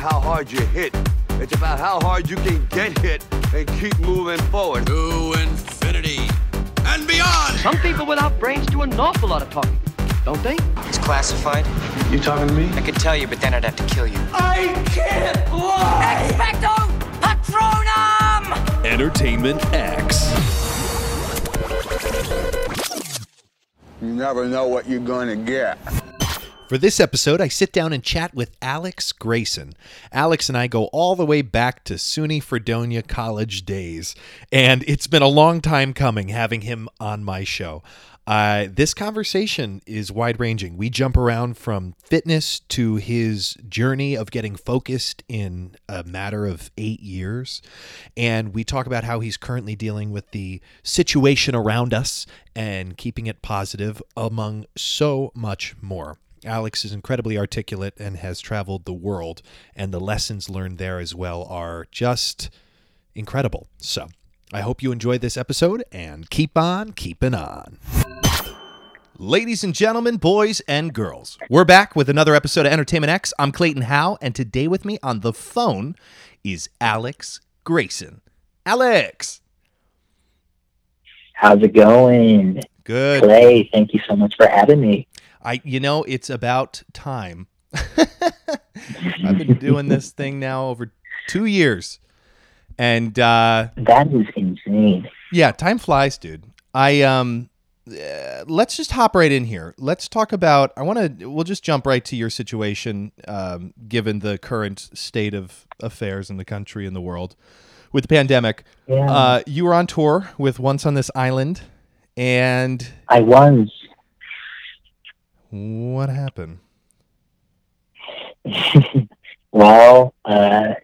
how hard you hit. It's about how hard you can get hit and keep moving forward. To infinity and beyond. Some people without brains do an awful lot of talking, don't they? It's classified. You talking to me? I could tell you, but then I'd have to kill you. I can't fly! Expecto Patronum! Entertainment X. You never know what you're going to get. For this episode, I sit down and chat with Alex Grayson. Alex and I go all the way back to SUNY Fredonia college days, and it's been a long time coming having him on my show. Uh, this conversation is wide ranging. We jump around from fitness to his journey of getting focused in a matter of eight years. And we talk about how he's currently dealing with the situation around us and keeping it positive, among so much more. Alex is incredibly articulate and has traveled the world, and the lessons learned there as well are just incredible. So, I hope you enjoyed this episode and keep on keeping on. Ladies and gentlemen, boys and girls, we're back with another episode of Entertainment X. I'm Clayton Howe, and today with me on the phone is Alex Grayson. Alex! How's it going? Good. Clay, thank you so much for having me. I you know, it's about time. I've been doing this thing now over 2 years. And uh That is insane. yeah, time flies, dude. I um uh, let's just hop right in here. Let's talk about I want to we'll just jump right to your situation um given the current state of affairs in the country and the world with the pandemic. Yeah. Uh you were on tour with Once on This Island and I was. What happened? well, uh,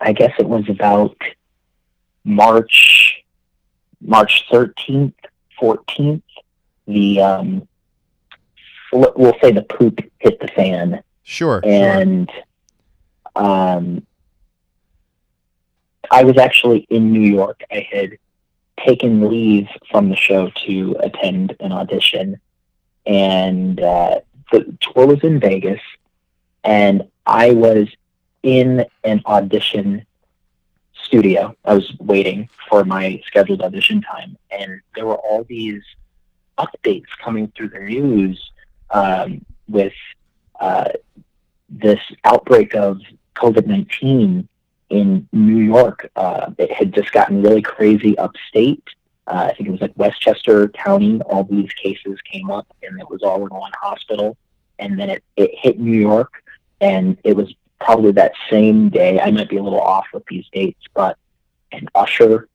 I guess it was about March, March thirteenth, fourteenth. The um, we'll say the poop hit the fan, Sure. sure. and um, I was actually in New York. I had taken leave from the show to attend an audition, and uh, the tour was in Vegas, and I was in an audition studio. I was waiting for my scheduled audition time, and there were all these updates coming through the news um, with uh, this outbreak of COVID 19 in New York. Uh, it had just gotten really crazy upstate. Uh, I think it was like Westchester County. All these cases came up, and it was all in one hospital. And then it, it hit New York, and it was probably that same day. I might be a little off with these dates, but an usher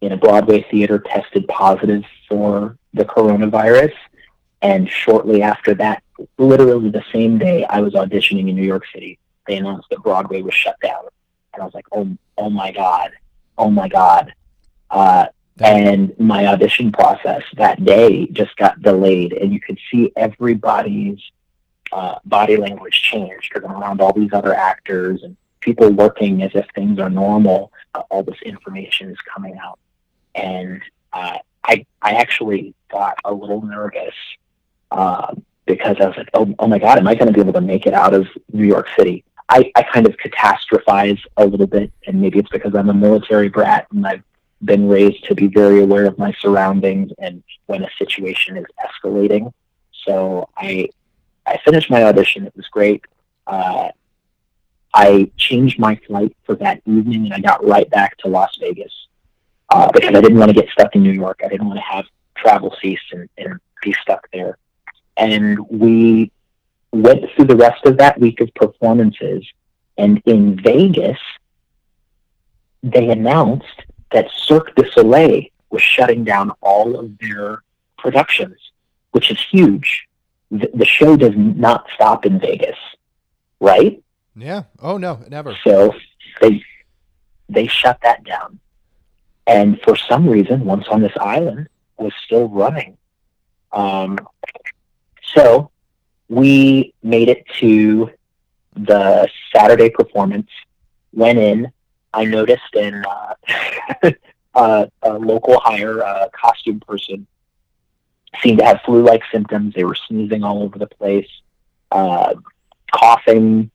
in a Broadway theater tested positive for the coronavirus. And shortly after that, literally the same day, I was auditioning in New York City. They announced that Broadway was shut down, and I was like, "Oh, oh my god, oh my god!" Uh, and my audition process that day just got delayed, and you could see everybody's uh, body language change because I'm around all these other actors and people working as if things are normal. Uh, all this information is coming out, and uh, I I actually got a little nervous uh, because I was like, oh, oh my God, am I going to be able to make it out of New York City? I, I kind of catastrophize a little bit, and maybe it's because I'm a military brat and I've been raised to be very aware of my surroundings and when a situation is escalating. So I I finished my audition. It was great. Uh, I changed my flight for that evening, and I got right back to Las Vegas uh, because I didn't want to get stuck in New York. I didn't want to have travel cease and, and be stuck there. And we went through the rest of that week of performances. And in Vegas, they announced that Cirque du Soleil was shutting down all of their productions, which is huge. The, the show does not stop in Vegas, right? Yeah. Oh no, never. So they they shut that down. And for some reason, once on this island was still running. Um, so we made it to the Saturday performance. Went in. I noticed in uh, uh, a local hire uh, costume person seemed to have flu-like symptoms. They were sneezing all over the place, uh, coughing,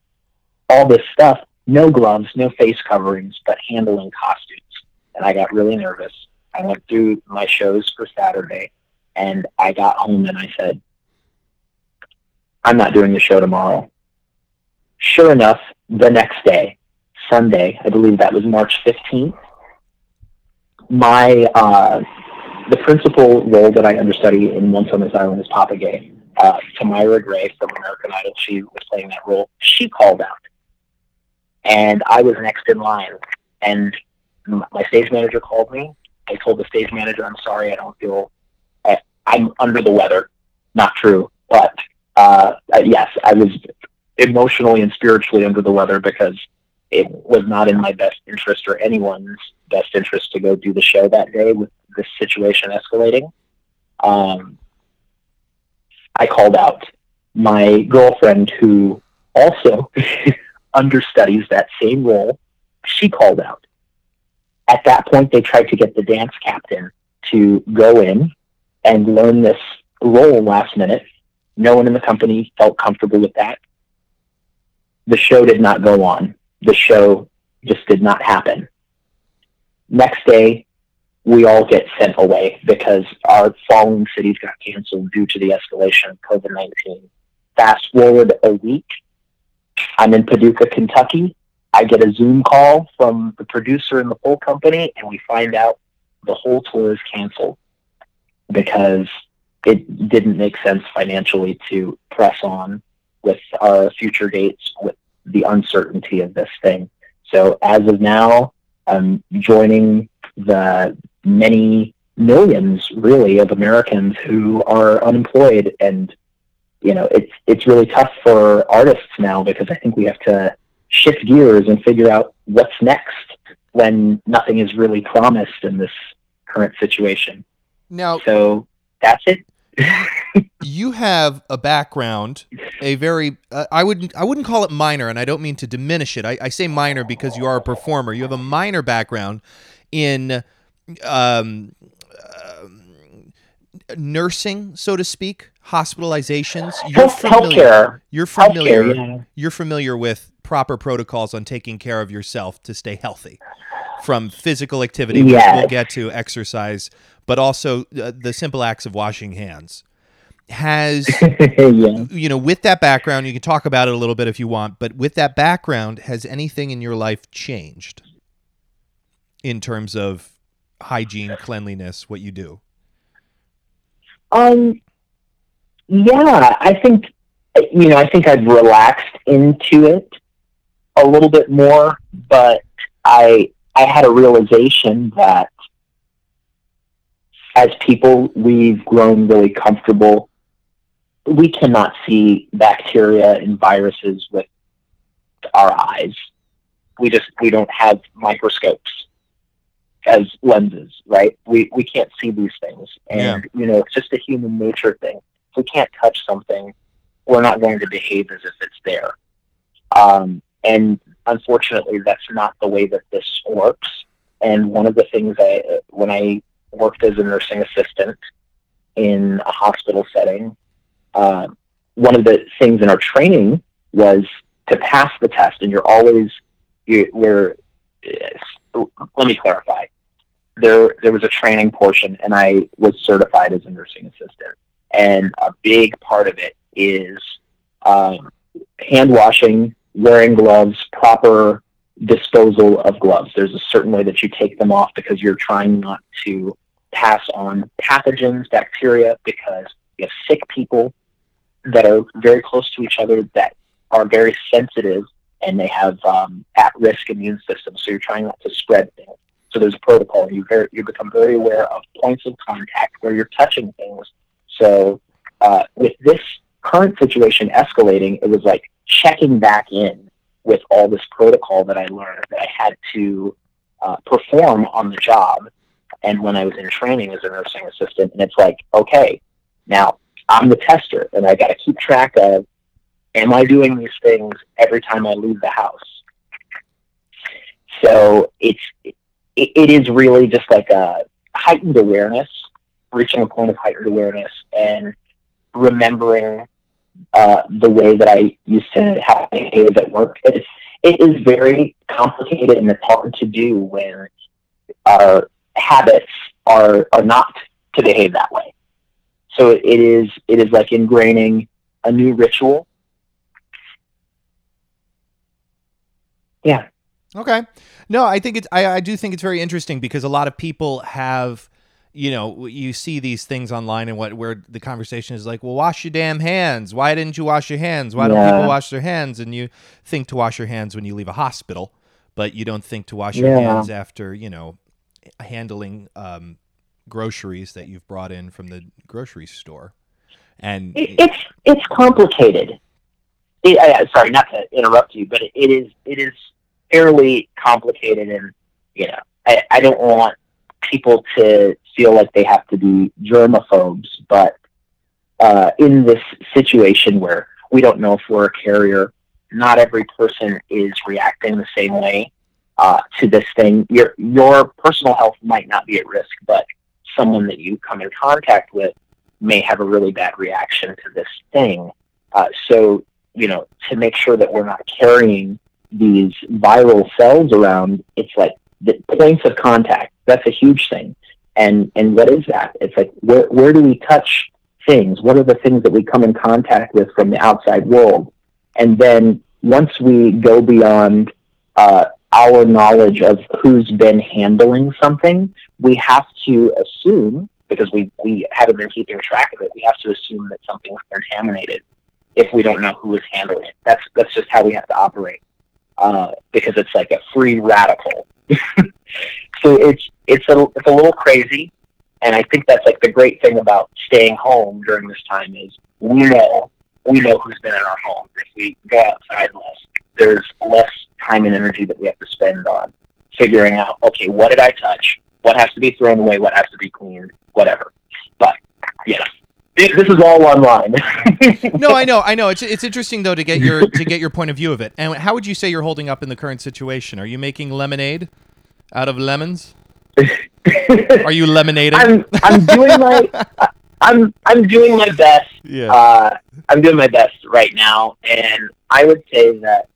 all this stuff. no gloves, no face coverings, but handling costumes. And I got really nervous. I went through my shows for Saturday and I got home and I said, I'm not doing the show tomorrow. Sure enough, the next day, Sunday, I believe that was March 15th, my uh, the principal role that I understudy in Once on This Island is Papa Ge. Uh, Tamyra Gray from American Idol, she was playing that role. She called out, and I was next in line. And my stage manager called me. I told the stage manager, "I'm sorry, I don't feel I, I'm under the weather." Not true, but uh, yes, I was emotionally and spiritually under the weather because it was not in my best interest or anyone's best interest to go do the show that day with this situation escalating. Um, I called out my girlfriend, who also understudies that same role. She called out. At that point, they tried to get the dance captain to go in and learn this role last minute. No one in the company felt comfortable with that. The show did not go on. The show just did not happen. Next day, we all get sent away because our following cities got canceled due to the escalation of COVID 19. Fast forward a week, I'm in Paducah, Kentucky. I get a Zoom call from the producer and the whole company, and we find out the whole tour is canceled because it didn't make sense financially to press on with our future dates with the uncertainty of this thing. So as of now, I'm joining the many millions really of Americans who are unemployed and you know it's it's really tough for artists now because I think we have to shift gears and figure out what's next when nothing is really promised in this current situation. Now, so that's it. You have a background, a very uh, I wouldn't I wouldn't call it minor, and I don't mean to diminish it. I, I say minor because you are a performer. You have a minor background in um, uh, nursing, so to speak, hospitalizations. You're Health, familiar. healthcare. You're familiar. Healthcare, yeah. You're familiar with proper protocols on taking care of yourself to stay healthy, from physical activity, which we'll get to, exercise, but also uh, the simple acts of washing hands. Has yeah. you know, with that background, you can talk about it a little bit if you want, but with that background, has anything in your life changed in terms of hygiene, cleanliness, what you do? Um, yeah, I think you know, I think I've relaxed into it a little bit more, but I I had a realization that as people we've grown really comfortable. We cannot see bacteria and viruses with our eyes. We just we don't have microscopes as lenses, right? We we can't see these things, and you know it's just a human nature thing. If we can't touch something, we're not going to behave as if it's there. Um, and unfortunately, that's not the way that this works. And one of the things I, when I worked as a nursing assistant in a hospital setting, uh, one of the things in our training was to pass the test, and you're always you, we're. Let me clarify. There, there was a training portion, and I was certified as a nursing assistant. And a big part of it is um, hand washing, wearing gloves, proper disposal of gloves. There's a certain way that you take them off because you're trying not to pass on pathogens, bacteria, because you have sick people that are very close to each other that are very sensitive and they have um, at-risk immune systems. So you're trying not to spread things. So there's a protocol. You very, you become very aware of points of contact where you're touching things. So uh, with this current situation escalating, it was like checking back in with all this protocol that I learned that I had to uh, perform on the job. And when I was in training as a nursing assistant, and it's like, okay, now I'm the tester, and I got to keep track of, am I doing these things every time I leave the house? So it's it, it is really just like a heightened awareness, reaching a point of heightened awareness, and remembering uh, the way that I used to have to behave at work. It's it is very complicated and it's hard to do when our habits are are not to behave that way. So it is it is like ingraining a new ritual. Yeah. Okay. No, I think it's I, I do think it's very interesting because a lot of people have you know, you see these things online and what where the conversation is like, well, wash your damn hands. Why didn't you wash your hands? Why don't Yeah. people wash their hands? And you think to wash your hands when you leave a hospital, but you don't think to wash your hands after, you know, handling um, groceries that you've brought in from the grocery store. And It, it's it's complicated. It, sorry, not to interrupt you, but it, it is it is fairly complicated, and you know, I, I don't want people to feel like they have to be germaphobes, but uh, in this situation where we don't know if we're a carrier, not every person is reacting the same way uh, to this thing. Your your personal health might not be at risk, but someone that you come in contact with may have a really bad reaction to this thing. Uh, so, you know, to make sure that we're not carrying these viral cells around, it's like the points of contact. That's a huge thing. And and what is that? It's like where where do we touch things? What are the things that we come in contact with from the outside world? And then once we go beyond uh, our knowledge of who's been handling something, we have to assume because we, we haven't been keeping track of it, we have to assume that something's contaminated if we don't know who is handling it. That's that's just how we have to operate uh, because it's like a free radical. so it's it's a it's a little crazy, and I think that's like the great thing about staying home during this time is we know we know who's been in our home. If we go outside less, there's less time and energy that we have to spend on figuring out okay, what did I touch? What has to be thrown away? What has to be cleaned? Whatever. But yeah, this this is all online. no, I know, I know. It's it's interesting though to get your to get your point of view of it. And how would you say you're holding up in the current situation? Are you making lemonade out of lemons? Are you lemonading? I'm I'm doing my I'm I'm doing my best. yeah. Uh, I'm doing my best right now, and I would say that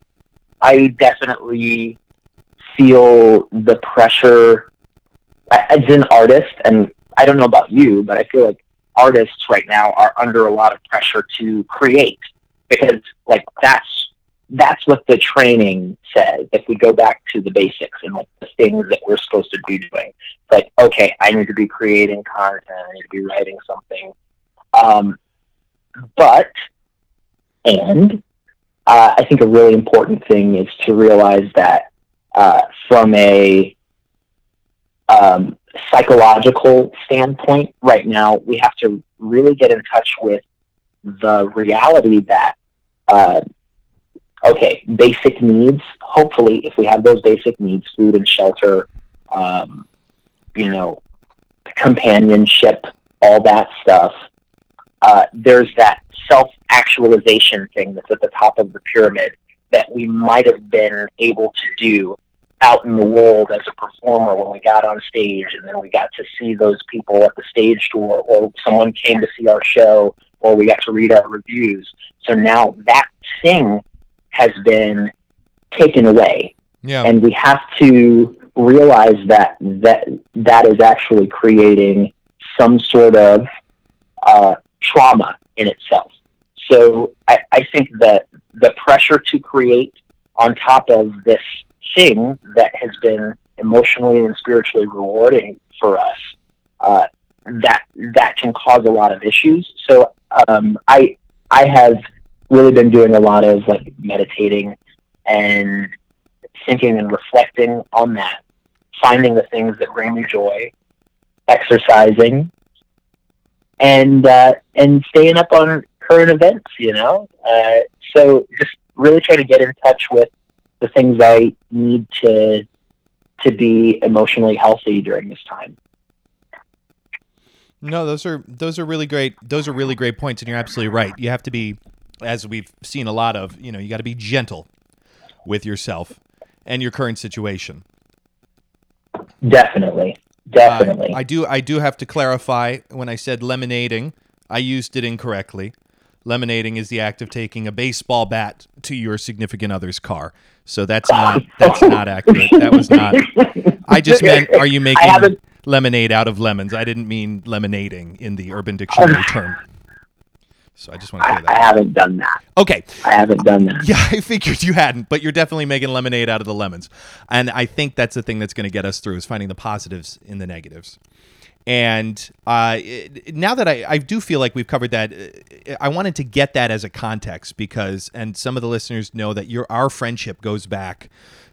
I definitely feel the pressure as an artist, and I don't know about you, but I feel like artists right now are under a lot of pressure to create because, like, that's that's what the training says. If we go back to the basics and like the things that we're supposed to be doing, like, okay, I need to be creating content, I need to be writing something. Um, but, and uh, I think a really important thing is to realize that uh, from a um, psychological standpoint, right now, we have to really get in touch with the reality that, uh, okay, basic needs, hopefully, if we have those basic needs, food and shelter, um, you know, companionship, all that stuff, uh, there's that self actualization thing that's at the top of the pyramid that we might have been able to do out in the world as a performer when we got on stage and then we got to see those people at the stage door or someone came to see our show or we got to read our reviews. So now that thing has been taken away yeah. and we have to realize that that that is actually creating some sort of uh, trauma in itself. So I, I think that the pressure to create on top of this thing that has been emotionally and spiritually rewarding for us, uh, that that can cause a lot of issues. So um, I I have really been doing a lot of like meditating and thinking and reflecting on that, finding the things that bring me joy, exercising, and uh, and staying up on current events. You know, uh, so just really trying to get in touch with the things I need to to be emotionally healthy during this time. No, those are those are really great. Those are really great points, and you're absolutely right. You have to be, as we've seen a lot of, you know, you got to be gentle with yourself and your current situation. Definitely, definitely. I, I do. I do have to clarify when I said lemonading, I used it incorrectly. Lemonading is the act of taking a baseball bat to your significant other's car. So that's not that's not accurate. That was not. I just meant, are you making lemonade out of lemons? I didn't mean lemonading in the Urban Dictionary term. So I just want to I, that. I haven't done that. Okay. I haven't done that. Yeah, I figured you hadn't, but you're definitely making lemonade out of the lemons. And I think that's the thing that's going to get us through is finding the positives in the negatives. And uh, it- now that I, I do feel like we've covered that, uh, I wanted to get that as a context because, and some of the listeners know that your our friendship goes back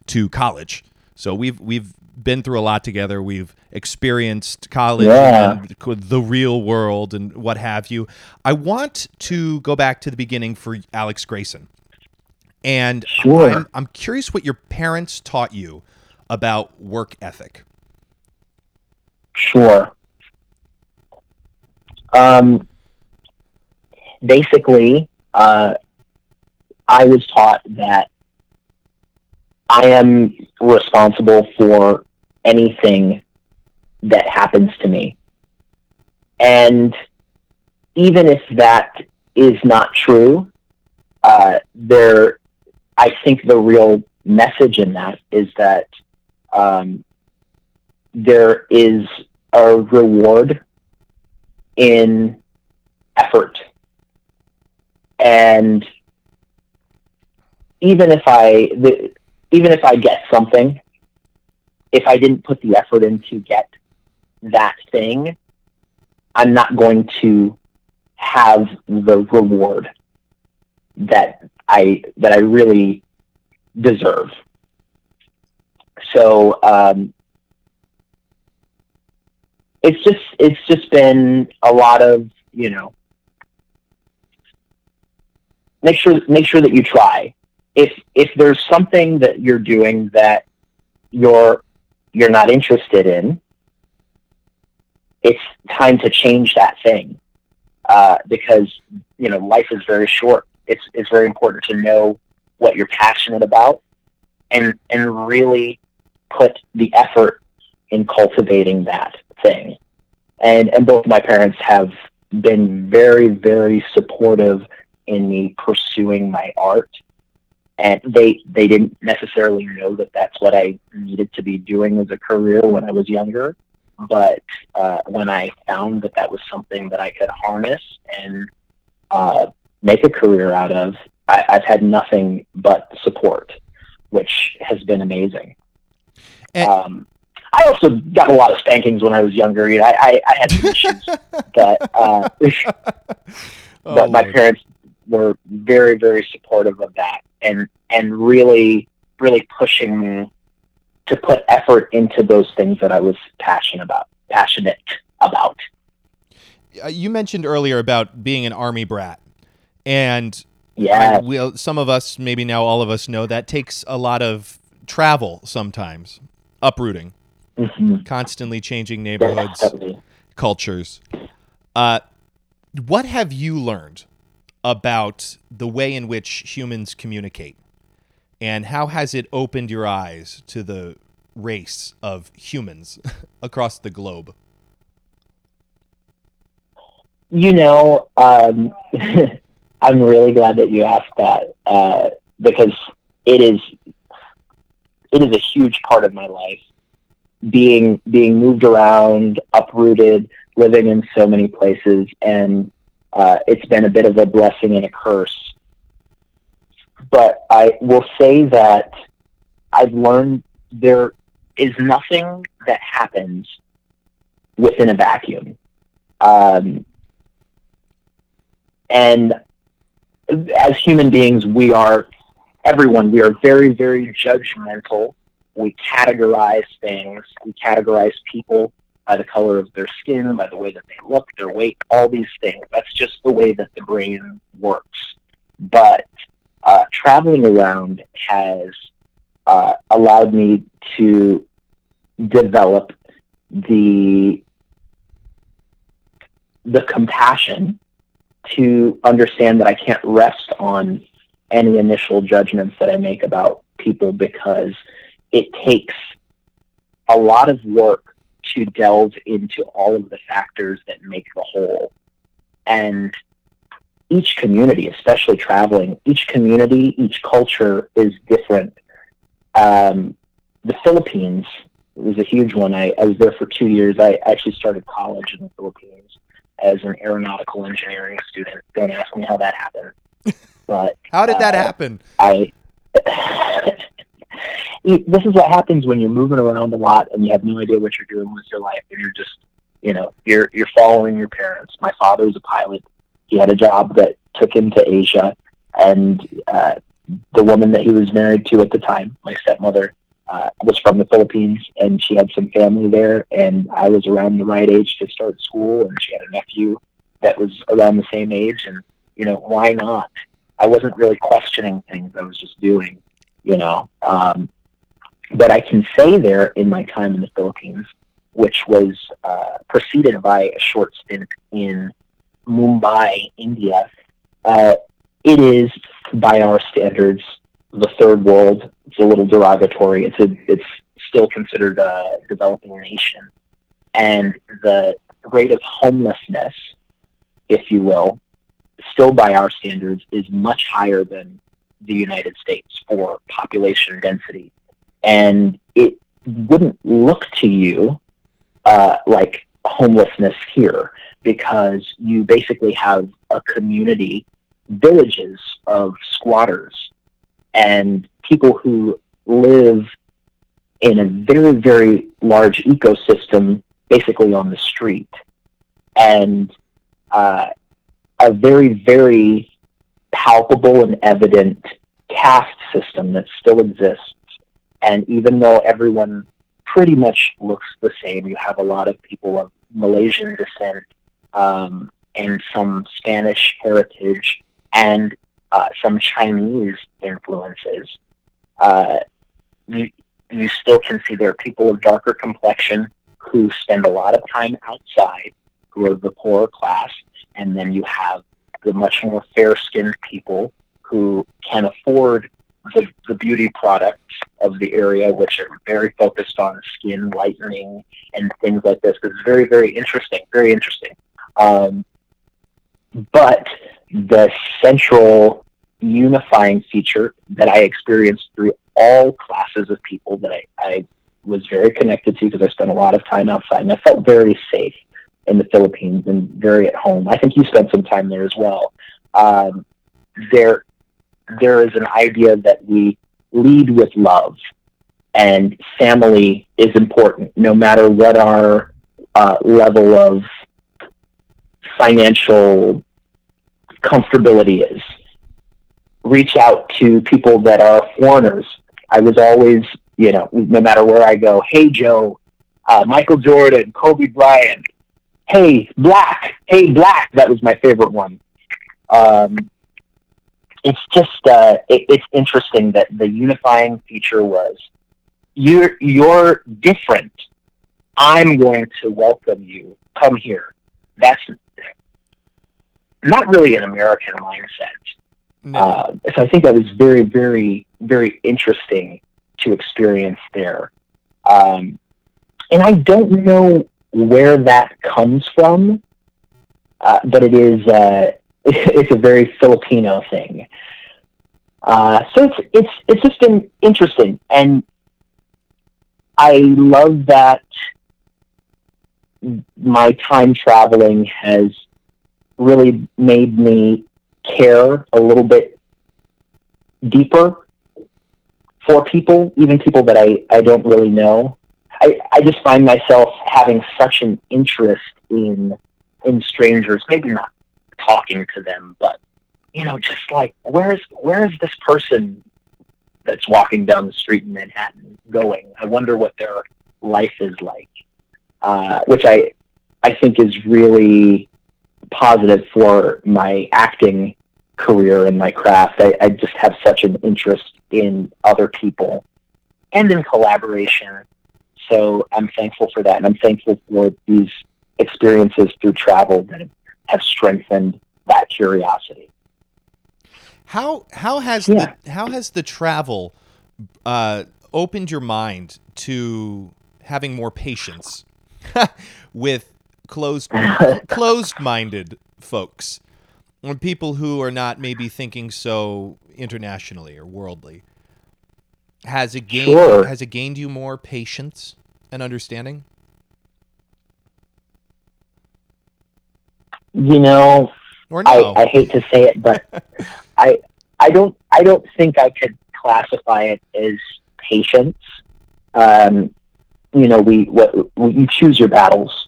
to college. So we've we've been through a lot together. We've experienced college Yeah. and the real world and what have you. I want to go back to the beginning for Alex Grayson. And Sure. I'm, I'm curious what your parents taught you about work ethic. Sure. Um, basically, uh, I was taught that I am responsible for anything that happens to me. And even if that is not true, uh, there, I think the real message in that is that um, there is a reward in effort. And even if I the, even if I get something, if I didn't put the effort in to get that thing, I'm not going to have the reward that I that I really deserve. So um, it's just it's just been a lot of you know make sure make sure that you try if if there's something that you're doing that you're you're not interested in it's time to change that thing uh, because you know life is very short it's it's very important to know what you're passionate about and and really put the effort in cultivating that thing. And and both my parents have been very very supportive in me pursuing my art. And they they didn't necessarily know that that's what I needed to be doing as a career when I was younger. But uh, when I found that that was something that I could harness and uh, make a career out of, I, I've had nothing but support, which has been amazing. And- um, I also got a lot of spankings when I was younger. You know, I, I, I had some issues, but uh, Oh, but my Lord. parents were very, very supportive of that, and and really, really pushing me to put effort into those things that I was passionate about. Passionate about. Uh, you mentioned earlier about being an army brat, and Yeah, we'll, some of us, maybe now all of us, know that takes a lot of travel sometimes, uprooting, hmm constantly changing neighborhoods, definitely. cultures. Uh, what have you learned about the way in which humans communicate, and how has it opened your eyes to the race of humans across the globe? You know, um, I'm really glad that you asked that uh, because it is it is a huge part of my life. Being being moved around, uprooted, living in so many places, and uh, it's been a bit of a blessing and a curse. But I will say that I've learned there is nothing that happens within a vacuum. Um, and as human beings, we are everyone. We are very, very judgmental. We categorize things. We categorize people by the color of their skin, by the way that they look, their weight, all these things. That's just the way that the brain works. But uh, traveling around has uh, allowed me to develop the the compassion to understand that I can't rest on any initial judgments that I make about people because it takes a lot of work to delve into all of the factors that make the whole. And each community, especially traveling, each community, each culture is different. Um, the Philippines was a huge one. I, I was there for two years. I actually started college in the Philippines as an aeronautical engineering student. Don't ask me how that happened. But How did that uh, happen? I. this is what happens when you're moving around a lot and you have no idea what you're doing with your life, and you're just, you know, you're you're following your parents. My father was a pilot. He had a job that took him to Asia, and uh, the woman that he was married to at the time, my stepmother, uh, was from the Philippines, and she had some family there. And I was around the right age to start school, and she had a nephew that was around the same age, and you know, why not? I wasn't really questioning things; I was just doing, you know. Um, but I can say there in my time in the Philippines, which was uh, preceded by a short stint in Mumbai, India, uh, it is by our standards the third world. It's a little derogatory. It's a, it's still considered a developing nation, and the rate of homelessness, if you will, still by our standards, is much higher than the United States for population density, and it wouldn't look to you uh, like homelessness here because you basically have a community, villages of squatters and people who live in a very, very large ecosystem basically on the street. And uh, a very, very palpable and evident caste system that still exists. And even though everyone pretty much looks the same, you have a lot of people of Malaysian descent um, and some Spanish heritage and uh, some Chinese influences. Uh, you, you still can see there are people of darker complexion who spend a lot of time outside, who are the poorer class, and then you have the much more fair-skinned people who can afford the, the beauty products of the area, which are very focused on skin lightening and things like this. It's very, very interesting, very interesting. Um, but the central unifying feature that I experienced through all classes of people that I, I was very connected to because I spent a lot of time outside and I felt very safe in the Philippines and very at home. I think you spent some time there as well. Um, there, there is an idea that we lead with love and family is important no matter what our uh, level of financial comfortability is. Reach out to people that are foreigners. I was always, you know, no matter where I go, hey Joe, uh, Michael Jordan, Kobe Bryant, hey Black, hey Black. That was my favorite one. Um, it's just uh, it, it's interesting that the unifying feature was you're you're different. I'm going to welcome you. Come here. That's not really an American mindset. No. Uh, so I think that was very, very, very interesting to experience there. Um, and I don't know where that comes from, uh, but it is uh, it's a very Filipino thing. Uh, so it's it's it's just been interesting, and I love that my time traveling has really made me care a little bit deeper for people, even people that I, I don't really know. I, I just find myself having such an interest in in strangers, maybe not talking to them, but you know, just like where's where's this person that's walking down the street in Manhattan going? I wonder what their life is like. Uh, which I I think is really positive for my acting career and my craft. I, I just have such an interest in other people and in collaboration. So I'm thankful for that. And I'm thankful for these experiences through travel that have strengthened that curiosity. How how has Yeah. the how has the travel uh, opened your mind to having more patience with closed closed minded folks? Or people who are not maybe thinking so internationally or worldly. Has it gained Sure. has it gained you more patience and understanding? You know, Or no? I, I hate to say it, but I I don't I don't think I could classify it as patience. Um, you know, we what you choose your battles,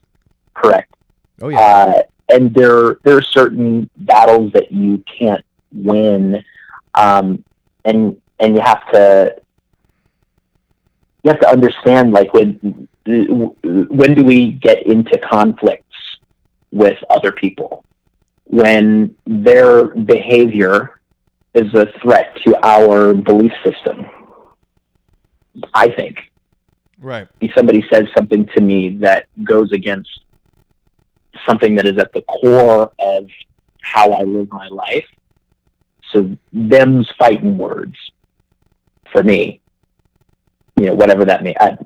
correct? oh yeah. Uh, and there there are certain battles that you can't win, um, and and you have to you have to understand like when when do we get into conflicts with other people when their behavior is a threat to our belief system. I think right. if somebody says something to me that goes against something that is at the core of how I live my life. So them's fighting words for me. You know, whatever that may. I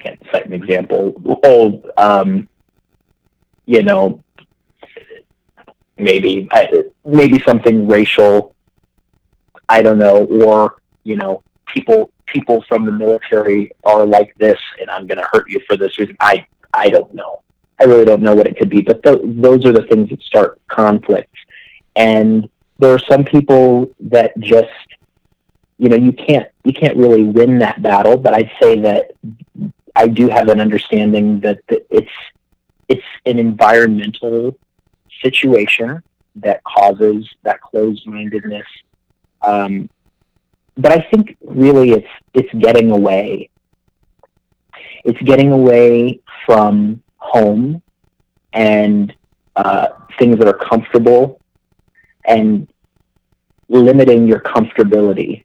can't cite an example. Oh, um, you know, maybe maybe something racial. I don't know, or you know, people people from the military are like this, and I'm going to hurt you for this reason. I I don't know. I really don't know what it could be, but th- those are the things that start conflicts. And there are some people that just, you know, you can't you can't really win that battle. But I'd say that I do have an understanding that it's it's an environmental situation that causes that closed mindedness. Um, but I think really it's it's getting away. It's getting away from home and uh, things that are comfortable and limiting your comfortability.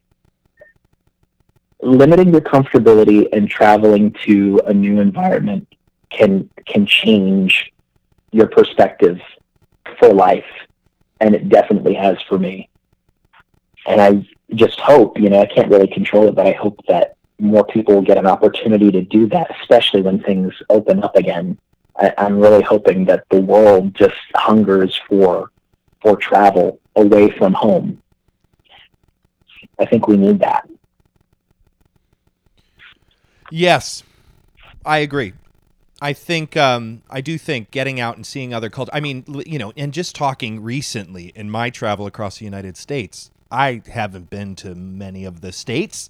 Limiting your comfortability and traveling to a new environment can can change your perspective for life, and it definitely has for me. And I just hope, you know, I can't really control it, but I hope that more people will get an opportunity to do that, especially when things open up again. I, I'm really hoping that the world just hungers for for travel away from home. I think we need that. Yes, I agree. I think um, I do think getting out and seeing other cultures. I mean, you know, and just talking recently in my travel across the United States, I haven't been to many of the states.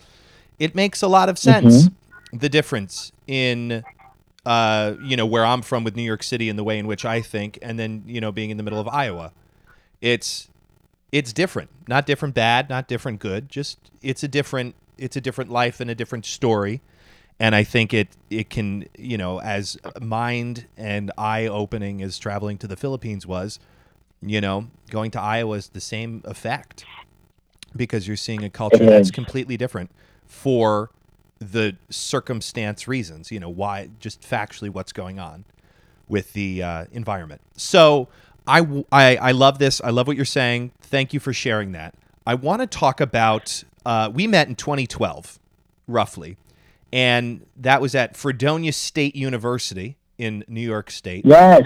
It makes a lot of sense. The difference in, uh, you know, where I'm from with New York City and the way in which I think, and then you know, being in the middle of Iowa, it's it's different. Not different bad, not different good. Just it's a different it's a different life and a different story and I think it it can you know as mind and eye opening as traveling to the Philippines was, you know, going to Iowa is the same effect because you're seeing a culture that's completely different for the circumstance reasons. You know why, just factually what's going on with the uh, environment. So I, I I love this. I love what you're saying. Thank you for sharing that. I want to talk about. Uh, we met in 2012, roughly, and that was at Fredonia State University in New York State. Yes.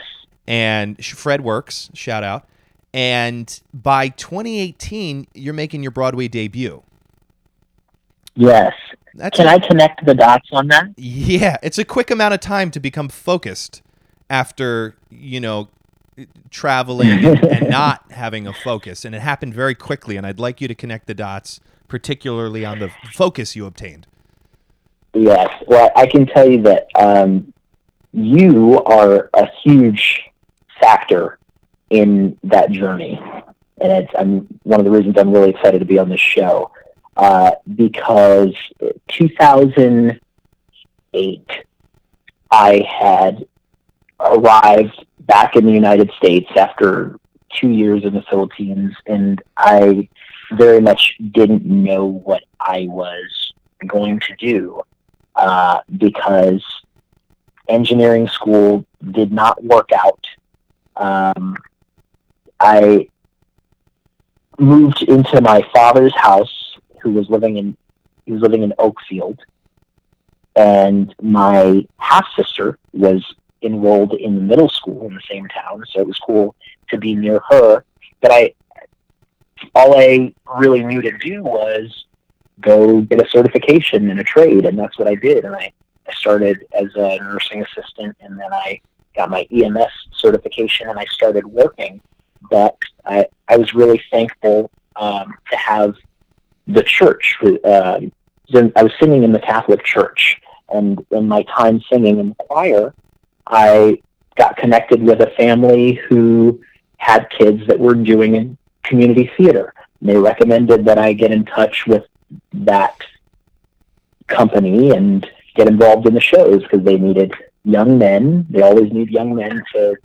And Fred Works, shout out. And by 2018, you're making your Broadway debut. Yes. That's Can a- I connect the dots on that? Yeah, it's a quick amount of time to become focused after, you know, traveling and, and not having a focus. And it happened very quickly. And I'd like you to connect the dots, particularly on the focus you obtained. Yes. Well, I can tell you that um, you are a huge factor in that journey, and it's I'm one of the reasons I'm really excited to be on this show uh, because 2008 I had arrived back in the United States after two years in the Philippines, and I very much didn't know what I was going to do uh, because engineering school did not work out. Um, I moved into my father's house, who was living in he was living in Oakfield, and my half sister was enrolled in the middle school in the same town, so it was cool to be near her. But I all I really knew to do was go get a certification in a trade, and that's what I did. And I, I started as a nursing assistant, and then I got my EMS certification, and I started working. But I, I was really thankful um, to have the church. Um, I was singing in the Catholic Church, and in my time singing in the choir, I got connected with a family who had kids that were doing in community theater. And they recommended that I get in touch with that company and get involved in the shows because they needed young men. They always need young men to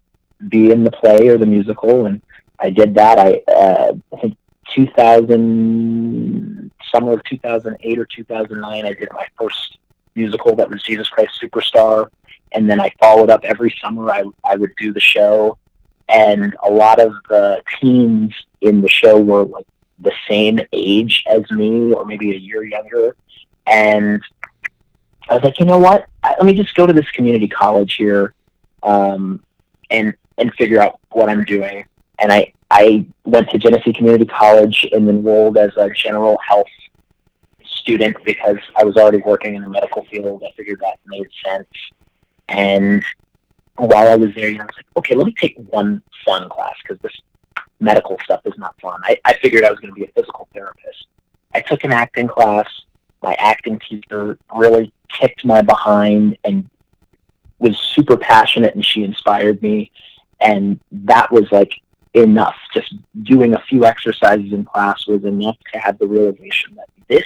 be in the play or the musical, and I did that. I, uh, I think 2000, summer of 2008 or 2009, I did my first musical that was Jesus Christ Superstar, and then I followed up every summer. I I would do the show, and a lot of the teens in the show were like the same age as me, or maybe a year younger, and I was like, you know what? Let me just go to this community college here, um, and and figure out what I'm doing. And I I went to Genesee Community College and enrolled as a general health student because I was already working in the medical field. I figured that made sense. And while I was there, you know, I was like, okay, let me take one fun class because this medical stuff is not fun. I, I figured I was going to be a physical therapist. I took an acting class. My acting teacher really kicked my behind and was super passionate, and she inspired me. And that was like enough. Just doing a few exercises in class was enough to have the realization that this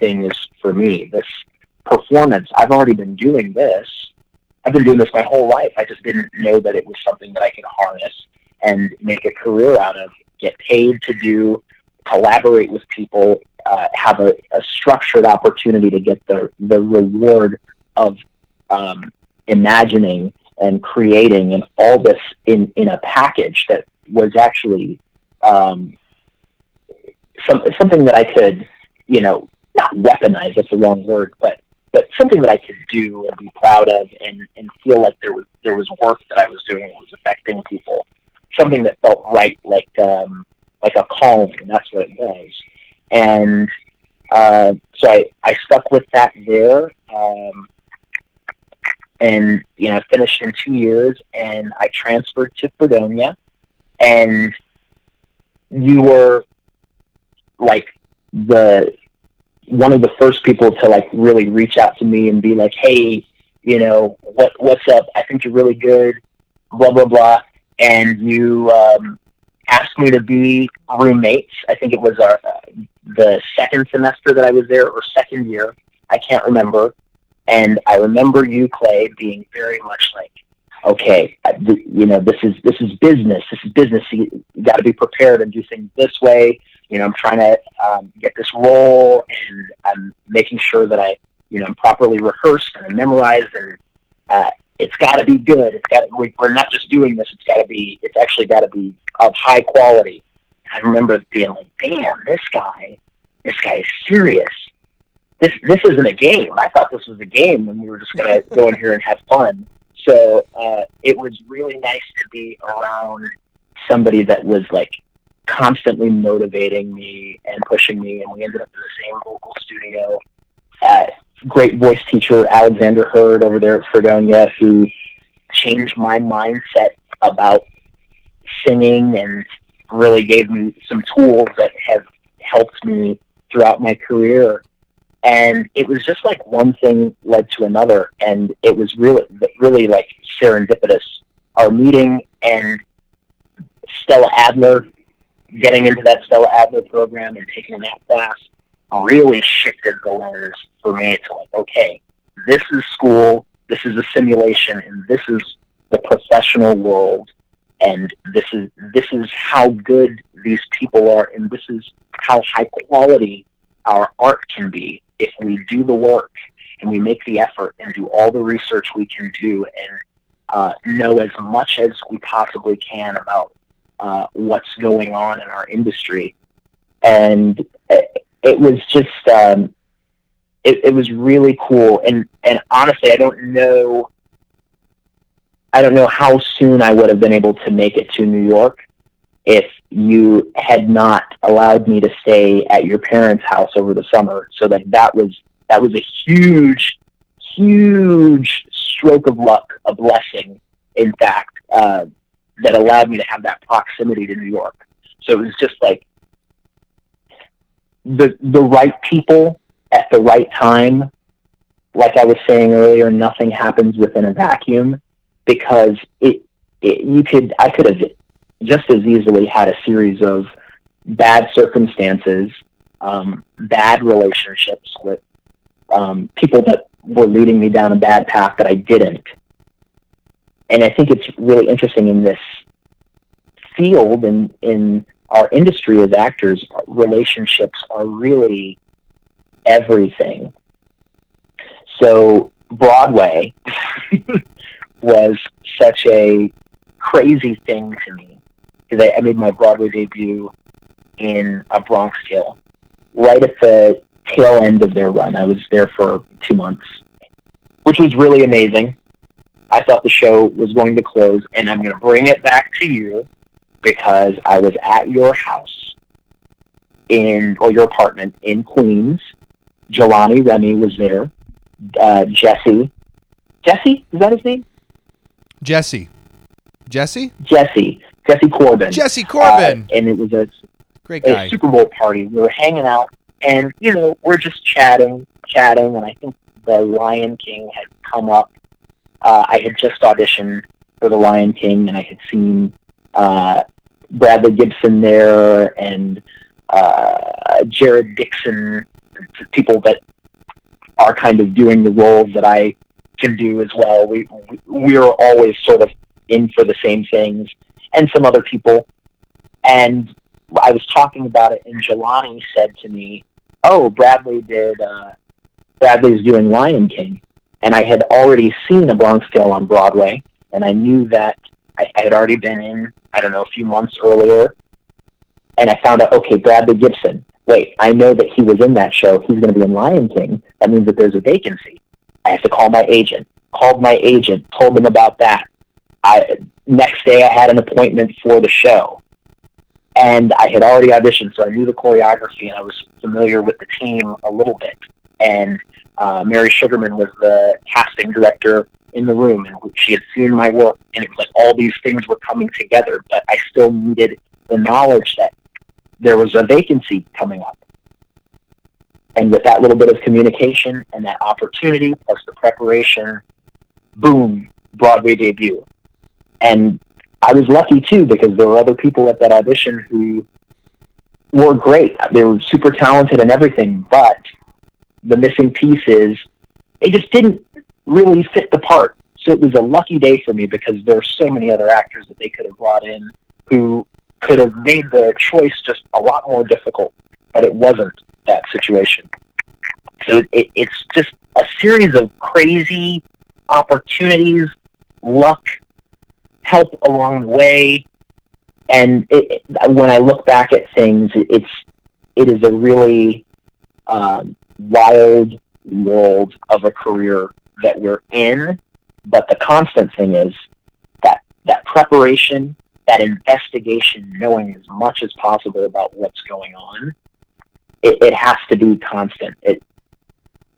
thing is for me. This performance, I've already been doing this. I've been doing this my whole life. I just didn't know that it was something that I could harness and make a career out of, get paid to do, collaborate with people, uh, have a, a, structured opportunity to get the, the reward of um, imagining and creating and all this in, in a package that was actually um, some, something that I could, you know, not weaponize, that's the wrong word, but but something that I could do and be proud of and, and feel like there was there was work that I was doing that was affecting people. Something that felt right, like um, like a calling, and that's what it was. And uh, so I, I stuck with that there. Um, and you know, finished in two years, and I transferred to Fredonia, and you were like the one of the first people to like really reach out to me and be like, "Hey, you know, what what's up? I think you're really good." Blah blah blah. And you um, asked me to be roommates. I think it was our uh, the second semester that I was there or second year. I can't remember. And I remember you, Clay, being very much like, okay, you know, this is this is business. This is business. You, you got to be prepared and do things this way you know, I'm trying to um, get this role and I'm making sure that I, you know, I'm properly rehearsed and memorized and uh, it's got to be good. It's got we, we're not just doing this. It's got to be. It's actually got to be of high quality. I remember being like, "Damn, this guy, this guy is serious. This this isn't a game. I thought this was a game, when we were just gonna go in here and have fun." So uh, it was really nice to be around somebody that was like constantly motivating me and pushing me. And we ended up in the same vocal studio. At great voice teacher Alexander Hurd over there at Fredonia, who changed my mindset about singing and really gave me some tools that have helped me throughout my career. And it was just like one thing led to another, and it was really, really like serendipitous. Our meeting and Stella Adler getting into that Stella Adler program and taking that class really shifted the lens for me to like, okay, this is school, this is a simulation, and this is the professional world, and this is this is how good these people are, and this is how high quality our art can be if we do the work and we make the effort and do all the research we can do and uh, know as much as we possibly can about uh, what's going on in our industry. And it, was just, um, it, it was really cool. And, and honestly, I don't know, I don't know how soon I would have been able to make it to New York if you had not allowed me to stay at your parents' house over the summer. So that that was that was a huge, huge stroke of luck, a blessing, in fact, uh, that allowed me to have that proximity to New York. So it was just like the the right people at the right time. Like I was saying earlier, nothing happens within a vacuum because it, it you could I could have just as easily had a series of bad circumstances, um, bad relationships with um, people that were leading me down a bad path that I didn't. And I think it's really interesting in this field and in our industry as actors, relationships are really everything. So Broadway was such a crazy thing to me because I, I made my Broadway debut in A Bronx Tale right at the tail end of their run. I was there for two months, which was really amazing. I thought the show was going to close, and I'm going to bring it back to you because I was at your house in or your apartment in Queens. Jelani Remy was there. Uh, Jesse, Jesse is that his name? Jesse. Jesse? Jesse. Jesse Corbin. Jesse Corbin. Uh, and it was a, Great a. Super Bowl party. We were hanging out, and you know, we're just chatting, chatting, and I think the Lion King had come up. Uh, I had just auditioned for the Lion King, and I had seen uh, Bradley Gibson there and uh, Jared Dixon, people that are kind of doing the roles that I can do as well. We we are always sort of in for the same things, and some other people. And I was talking about it, and Jelani said to me, "Oh, Bradley did. Uh, Bradley's doing Lion King." And I had already seen A Bronx Tale on Broadway, and I knew that I, I had already been in. I don't know a few months earlier, and I found out, okay, Bradley Gibson. Wait, I know that he was in that show. He's going to be in Lion King. That means that there's a vacancy. I have to call my agent. Called my agent, told them about that. I next day I had an appointment for the show, and I had already auditioned, so I knew the choreography and I was familiar with the team a little bit. And uh, Merri Sugarman was the casting director in the room, and she had seen my work, and it was like all these things were coming together, but I still needed the knowledge that there was a vacancy coming up. And with that little bit of communication and that opportunity plus the preparation, boom, Broadway debut. And I was lucky too because there were other people at that audition who were great. They were super talented and everything, but the missing piece is they just didn't really fit the part. So it was a lucky day for me because there are so many other actors that they could have brought in who could have made the choice just a lot more difficult, but it wasn't that situation. So it, it's just a series of crazy opportunities, luck, help along the way, and it, when I look back at things, it, it's it is a really um, wild world of a career that we're in. But the constant thing is that that preparation, that investigation, knowing as much as possible about what's going on. It, it has to be constant. It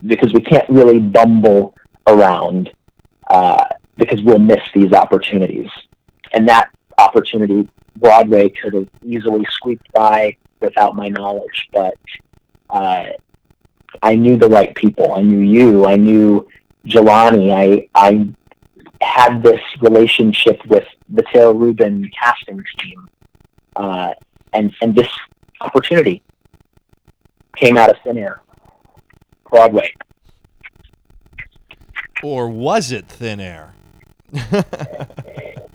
because we can't really bumble around uh, because we'll miss these opportunities. And that opportunity, Broadway could have easily squeaked by without my knowledge, but uh, I knew the right people. I knew you. I knew Jelani. I I had this relationship with the Tara Rubin casting team, uh, and and this opportunity came out of thin air. Broadway. Or was it thin air? that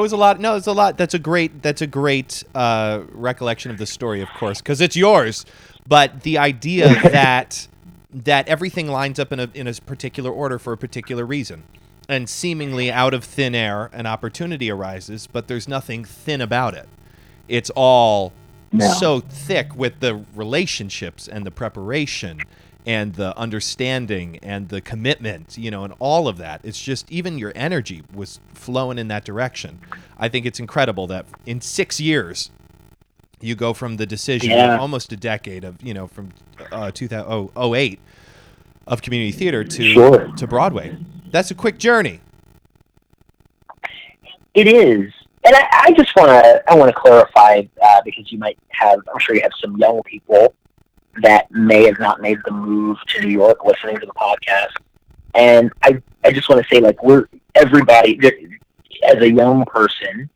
was a lot. No, it's a lot. That's a great. That's a great uh, recollection of the story, of course, because it's yours. But the idea that that everything lines up in a in a particular order for a particular reason, and seemingly out of thin air, an opportunity arises, but there's nothing thin about it. It's all No. so thick with the relationships and the preparation and the understanding and the commitment, you know, and all of that. It's just even your energy was flowing in that direction. I think it's incredible that in six years, you go from the decision Yeah. almost a decade of, you know, from uh, 2008 of community theater to Sure. to Broadway. That's a quick journey. It is, and I, I just want to I want to clarify uh, because you might have I'm sure you have some young people that may have not made the move to New York listening to the podcast, and I I just want to say like we're everybody as a young person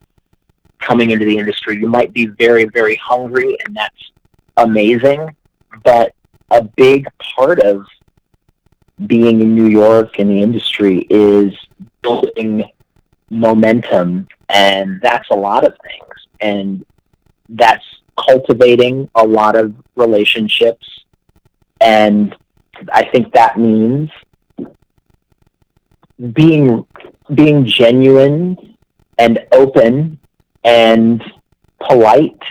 coming into the industry, you might be very very hungry, and that's amazing, but a big part of being in New York in the industry is building momentum and that's a lot of things. And that's cultivating a lot of relationships. And i think that means being being genuine and open and polite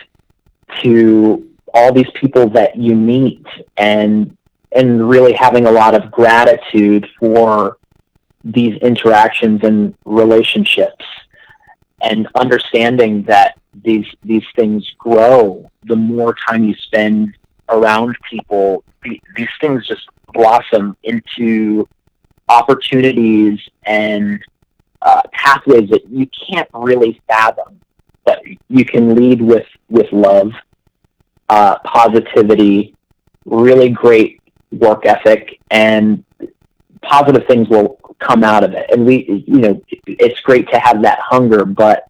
to all these people that you meet and and really having a lot of gratitude for these interactions and relationships and understanding that these these things grow the more time you spend around people. These things just blossom into opportunities and uh, pathways that you can't really fathom but you can lead with with love uh, positivity really great work ethic and positive things will come out of it. And we, you know, it's great to have that hunger, but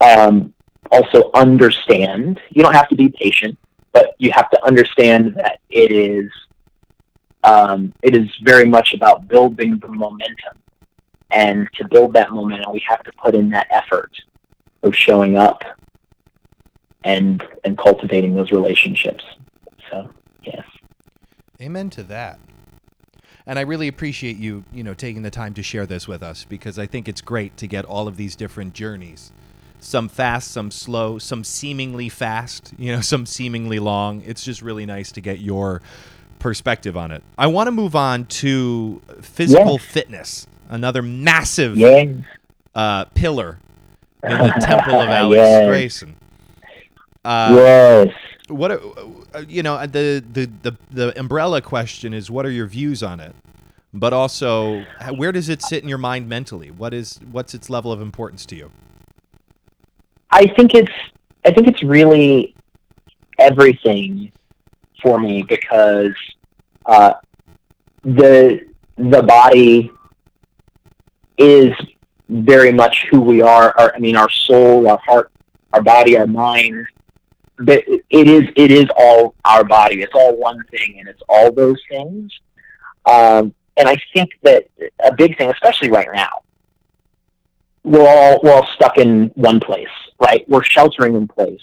um, also understand. You don't have to be patient, but you have to understand that it is um, it is very much about building the momentum. And to build that momentum, we have to put in that effort of showing up and and cultivating those relationships. So, yes. Amen to that. And I really appreciate you, you know, taking the time to share this with us because I think it's great to get all of these different journeys. Some fast, some slow, some seemingly fast, you know, some seemingly long. It's just really nice to get your perspective on it. I want to move on to physical Yes. fitness, another massive Yeah. uh, pillar in the temple of Alex Yes. Grayson. Uh, yes. what are, uh, you know the, the the the umbrella question is what are your views on it but also where does it sit in your mind mentally what is what's its level of importance to you I think it's I think it's really everything for me because uh, the the body is very much who we are. Our, I mean, our soul, our heart, our body, our mind. But it is it is all our body. It's all one thing, and it's all those things. Um, and I think that a big thing, especially right now, we're all we're all stuck in one place, right? We're sheltering in place,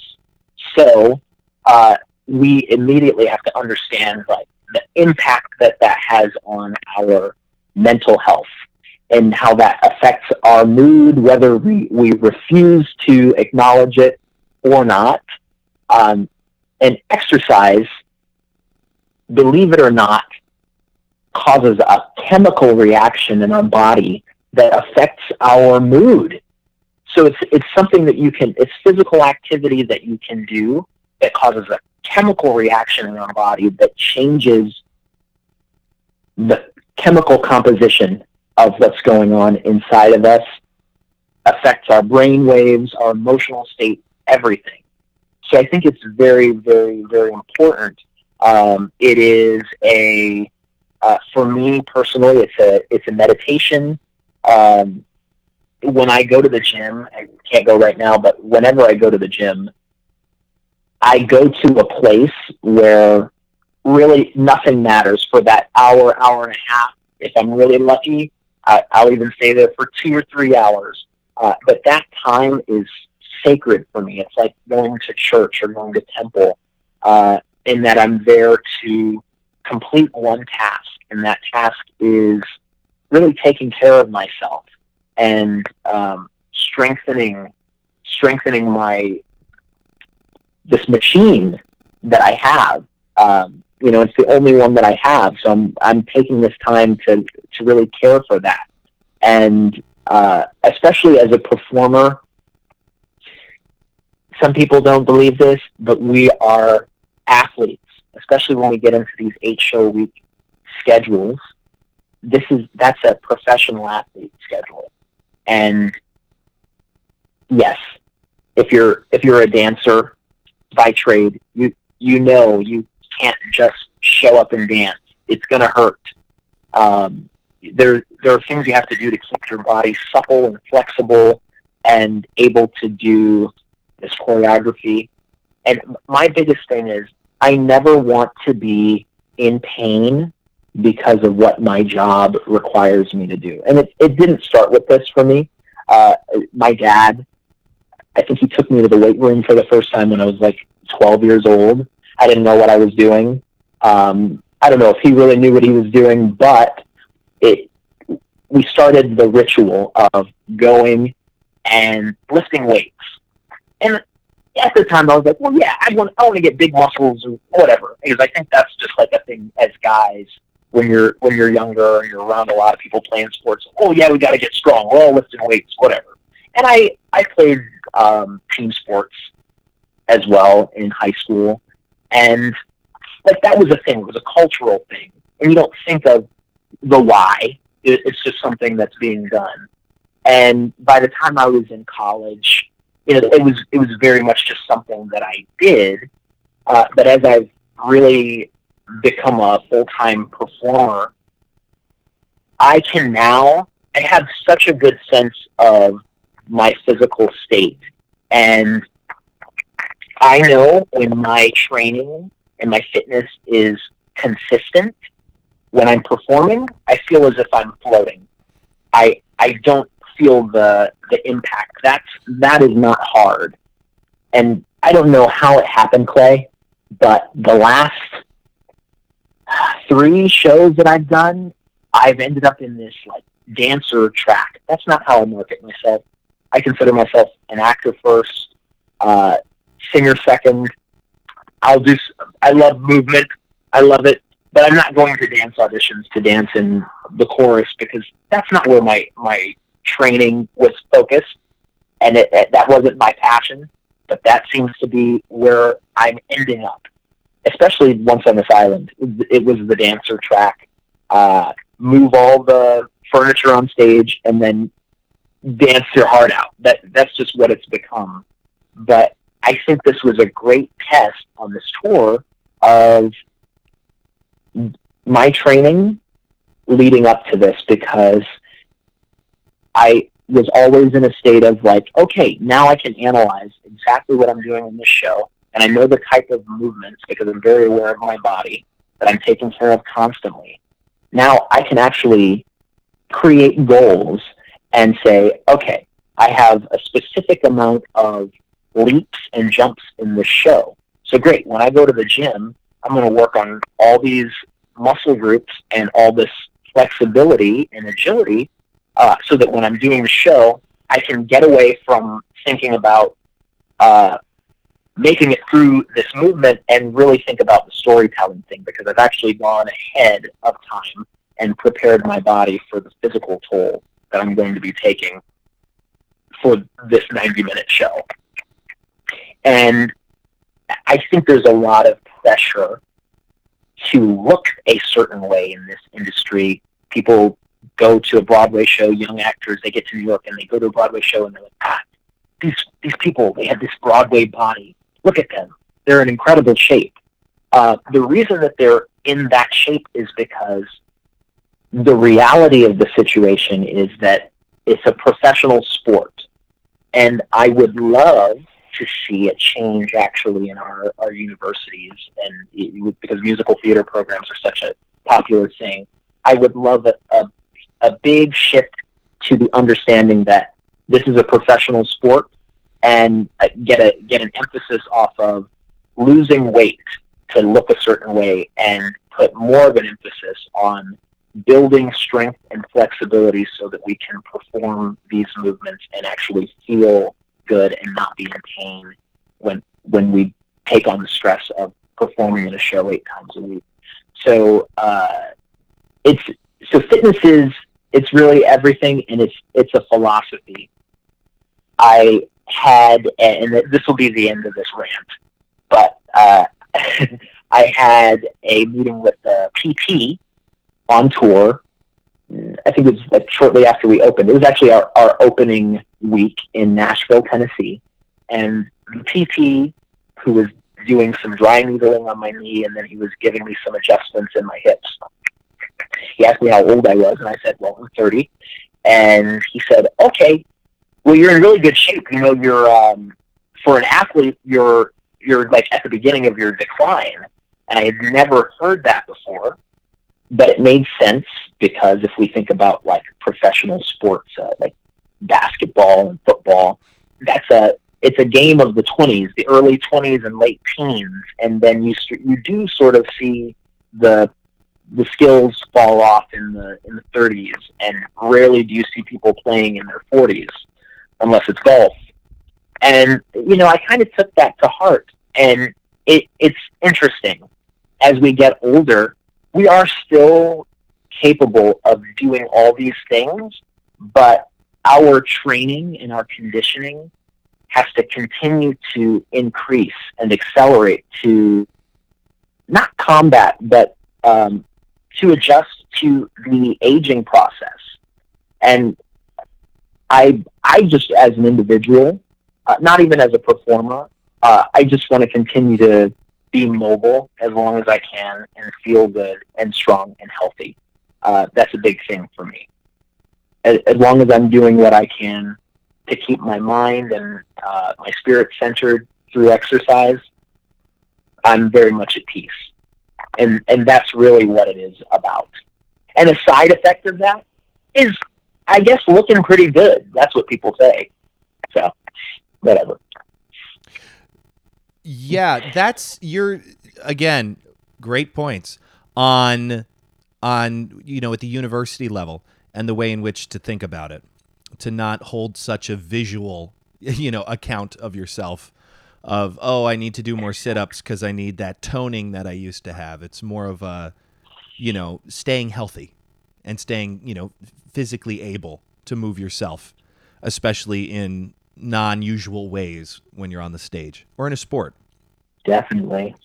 so uh, we immediately have to understand like the impact that that has on our mental health and how that affects our mood, whether we, we refuse to acknowledge it or not. Um, and exercise, believe it or not, causes a chemical reaction in our body that affects our mood. So it's it's something that you can it's physical activity that you can do that causes a chemical reaction in our body that changes the chemical composition of what's going on inside of us, affects our brain waves, our emotional state, everything. So I think it's very, very, very important. Um, it is a uh, for me personally, it's a it's a meditation. Um, when I go to the gym, I can't go right now, but whenever I go to the gym, I go to a place where really nothing matters for that hour, hour and a half. If I'm really lucky, I, I'll even stay there for two or three hours. Uh, but that time is sacred for me. It's like going to church or going to temple, uh, in that I'm there to complete one task, and that task is really taking care of myself and um, strengthening strengthening my this machine that I have um, you know, it's the only one that I have. So I'm I'm taking this time to to really care for that, and uh, especially as a performer. Some people don't believe this, but we are athletes, especially when we get into these eight show week schedules. This is that's a professional athlete schedule, and yes, if you're if you're a dancer by trade, you you know you can't just show up and dance. It's going to hurt. Um, there there are things you have to do to keep your body supple and flexible and able to do this choreography. And my biggest thing is I never want to be in pain because of what my job requires me to do. And it, it didn't start with this for me. Uh, my dad, I think he took me to the weight room for the first time when I was like 12 years old. I didn't know what I was doing. Um, I don't know if he really knew what he was doing, but it we started the ritual of going and lifting weights. And at the time, I was like, well, yeah, I want I want to get big muscles or whatever, because I think that's just like a thing as guys when you're when you're younger and you're around a lot of people playing sports. Oh yeah, we got to get strong. We're all lifting weights, whatever. And I I played um, team sports as well in high school, and like that was a thing. It was a cultural thing, and you don't think of the why. It, it's just something that's being done. And by the time I was in college, you know, it was it was very much just something that I did. Uh, but as I've really become a full time performer, I can now I have such a good sense of my physical state, and I know when my training and my fitness is consistent. When I'm performing, I feel as if I'm floating. I I don't feel the the impact. That's that is not hard. And I don't know how it happened, Clay, but the last three shows that I've done, I've ended up in this like dancer track. That's not how I market myself. I consider myself an actor first, uh, singer second. I'll do. I love movement. I love it, but I'm not going to dance auditions to dance in the chorus because that's not where my my training was focused, and it, it, that wasn't my passion. But that seems to be where I'm ending up, especially once on this island. It was the dancer track. Uh, move all the furniture on stage and then dance your heart out. That that's just what it's become. But I think this was a great test on this tour of my training leading up to this because I was always in a state of like, okay, now I can analyze exactly what I'm doing in this show, and I know the type of movements because I'm very aware of my body that I'm taking care of constantly. Now I can actually create goals and say, okay, I have a specific amount of leaps and jumps in the show. So great, when I go to the gym, I'm going to work on all these muscle groups and all this flexibility and agility uh, so that when I'm doing the show, I can get away from thinking about uh, making it through this movement and really think about the storytelling thing because I've actually gone ahead of time and prepared my body for the physical toll that I'm going to be taking for this 90 minute show. And I think there's a lot of pressure to look a certain way in this industry. People go to a Broadway show, young actors, they get to New York and they go to a Broadway show and they're like, ah, these, these people, they have this Broadway body. Look at them. They're in incredible shape. Uh, the reason that they're in that shape is because the reality of the situation is that it's a professional sport. And I would love to see a change actually in our, our universities and it, because musical theater programs are such a popular thing. I would love a, a, a big shift to the understanding that this is a professional sport and uh, get a get an emphasis off of losing weight to look a certain way and put more of an emphasis on building strength and flexibility so that we can perform these movements and actually feel good and not be in pain when when we take on the stress of performing in a show eight times a week. So uh, it's so fitness is it's really everything, and it's it's a philosophy. I had, and this will be the end of this rant, but uh, I had a meeting with the PT on tour. I think it was like shortly after we opened. It was actually our, our opening week in Nashville, Tennessee, and the PT who was doing some dry needling on my knee, and then he was giving me some adjustments in my hips. He asked me how old I was, and I said, "Well, I'm 30." And he said, "Okay, well, you're in really good shape. You know, you're um, for an athlete, you're you're like at the beginning of your decline." And I had never heard that before, but it made sense because if we think about like professional sports, uh, like basketball and football, that's a it's a game of the 20s, the early 20s and late teens, and then you you do sort of see the the skills fall off in the in the 30s, and rarely do you see people playing in their 40s unless it's golf. And you know, I kind of took that to heart, and it it's interesting. As we get older, we are still capable of doing all these things, but our training and our conditioning has to continue to increase and accelerate to not combat, but um, to adjust to the aging process. And I, I just as an individual, uh, not even as a performer, uh, I just want to continue to be mobile as long as I can and feel good and strong and healthy. Uh, that's a big thing for me. As, as long as I'm doing what I can to keep my mind and uh, my spirit centered through exercise, I'm very much at peace. And, and that's really what it is about. And a side effect of that is, I guess, looking pretty good. That's what people say. So, whatever. Yeah, that's your again, great points on on you know at the university level and the way in which to think about it to not hold such a visual, you know, account of yourself of oh, I need to do more sit-ups cuz I need that toning that I used to have. It's more of a you know, staying healthy and staying, you know, physically able to move yourself, especially in non-usual ways when you're on the stage or in a sport. Definitely.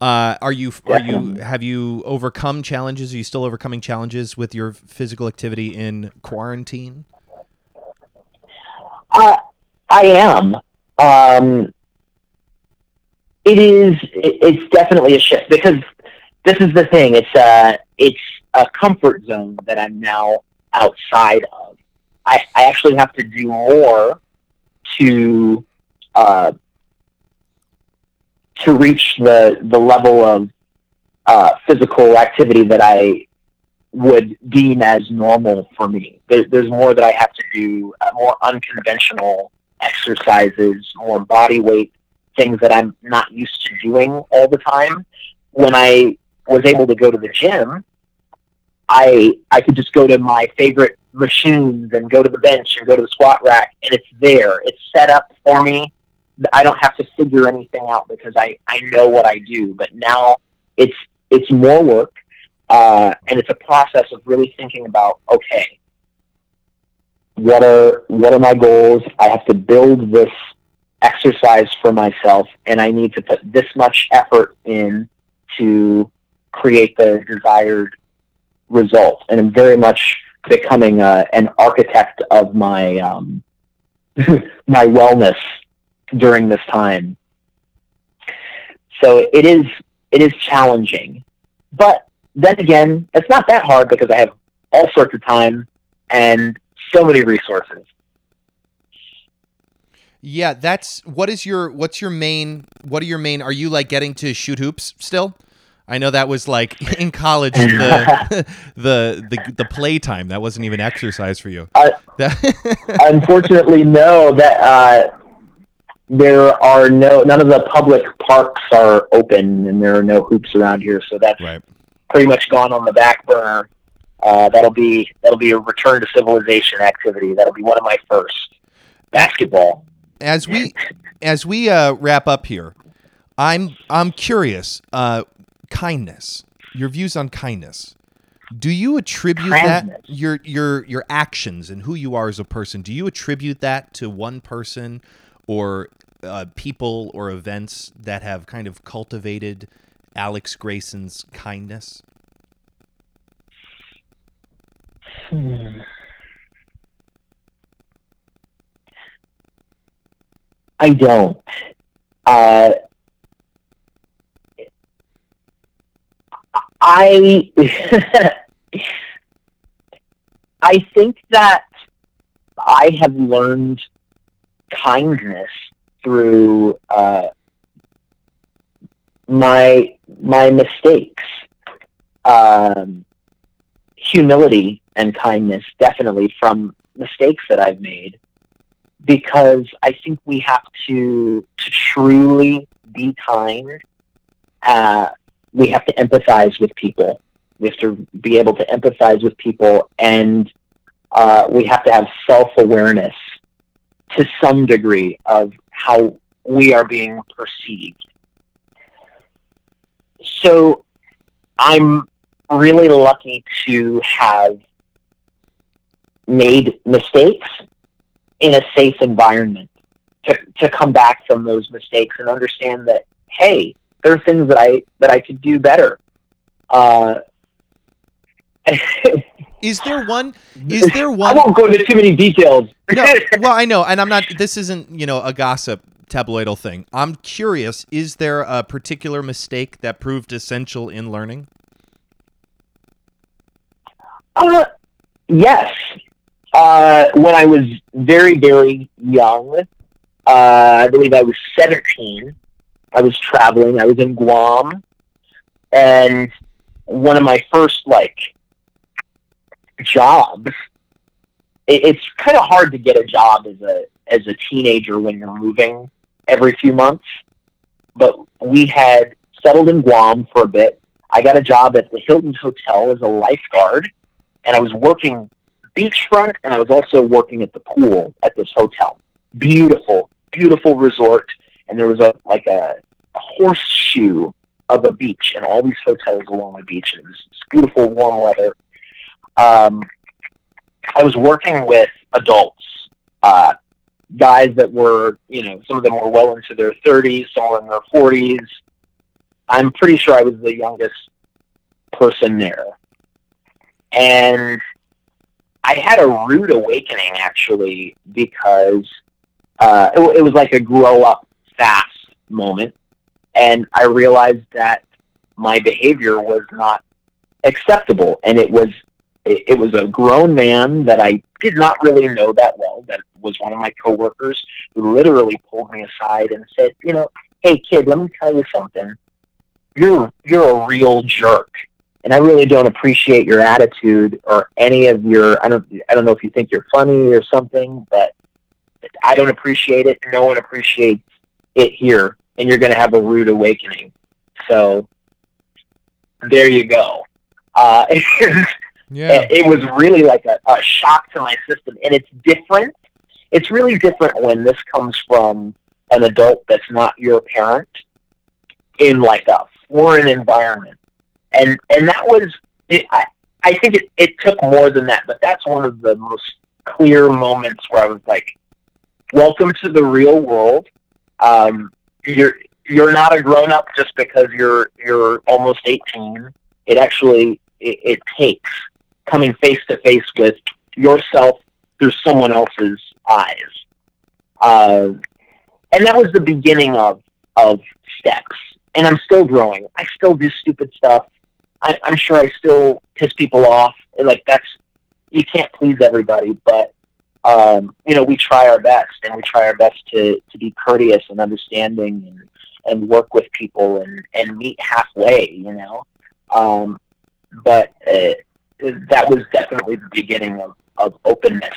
Uh, are you are you have you overcome challenges? Are you still overcoming challenges with your physical activity in quarantine? Uh, I am. Um, it is. It, it's definitely a shift because this is the thing. It's a. Uh, it's a comfort zone that I'm now outside of. I, I actually have to do more to uh, to reach the the level of uh, physical activity that I would deem as normal for me. There, there's more that I have to do, uh, more unconventional exercises, more body weight things that I'm not used to doing all the time. When I was able to go to the gym, I I could just go to my favorite machines and go to the bench and go to the squat rack, and it's there. It's set up for me. I don't have to figure anything out because I I know what I do. But now it's it's more work uh, and it's a process of really thinking about, okay, what are what are my goals? I have to build this exercise for myself, and I need to put this much effort in to create the desired result. And I'm very much becoming uh, an architect of my um, my wellness during this time. So it is it is challenging, but then again, it's not that hard because I have all sorts of time and so many resources. Yeah, that's what is your what's your main what are your main are you like getting to shoot hoops still? I know that was like in college the the the, the playtime that wasn't even exercise for you. Unfortunately, no. That uh, there are no none of the public parks are open, and there are no hoops around here. So that's right pretty much gone on the back burner. Uh, that'll be that'll be a return to civilization activity. That'll be one of my first. Basketball. As we as we uh, wrap up here, I'm I'm curious. Uh, kindness. your views on kindness. Do you attribute Kindness. that your your your actions and who you are as a person? Do you attribute that to one person or uh, people or events that have kind of cultivated Alex Grayson's kindness? Hmm. I don't. Uh, I I think that I have learned kindness through uh, my my mistakes. Um, humility and kindness definitely from mistakes that I've made because I think we have to to truly be kind. Uh, we have to empathize with people. We have to be able to empathize with people, and uh, we have to have self awareness to some degree of how we are being perceived. So, I'm really lucky to have made mistakes in a safe environment to, to come back from those mistakes and understand that hey there are things that i that i could do better uh, Is there one? Is there one? i won't go into too many details no, well, I know, and I'm not. This isn't, you know, a gossip tabloidal thing. I'm curious. Is there a particular mistake that proved essential in learning? Uh, yes. Uh, when I was very, very young, uh, I believe I was 17, I was traveling. I was in Guam. And one of my first, like, jobs, it, it's kind of hard to get a job as a, as a teenager when you're moving every few months. But we had settled in Guam for a bit. I got a job at the Hilton Hotel as a lifeguard and I was working beachfront, and I was also working at the pool at this hotel. Beautiful, beautiful resort, and there was a like a, a horseshoe of a beach, and all these hotels along the beach. And it was beautiful warm weather. Um, I was working with adults, uh, guys that were, you know, some of them were well into their 30s, some were in their 40s. I'm pretty sure I was the youngest person there and I had a rude awakening actually because uh, it, it was like a grow up fast moment, and I realized that my behavior was not acceptable, and it was it, it was a grown man that I did not really know that well. That was one of my coworkers who literally pulled me aside and said, "You know, hey kid, let me tell you something. You're you're a real jerk." and I really don't appreciate your attitude or any of your. I don't. I don't know if you think you're funny or something, but I don't appreciate it. No one appreciates it here, and you're going to have a rude awakening. So there you go. Uh, Yeah. it was really like a, a shock to my system, and it's different. It's really different when this comes from an adult that's not your parent in like a foreign environment and and that was it, I I think it, it took more than that, but that's one of the most clear moments where I was like, "Welcome to the real world. Um, you're you're not a grown up just because you're you're almost 18. It actually it, it takes coming face to face with yourself through someone else's eyes, uh, and that was the beginning of of steps. And I'm still growing. I still do stupid stuff. I, I'm sure I still piss people off. Like that's you can't please everybody, but um, you know we try our best, and we try our best to to be courteous and understanding, and and work with people, and and meet halfway. You know, um, but uh, that was definitely the beginning of of openness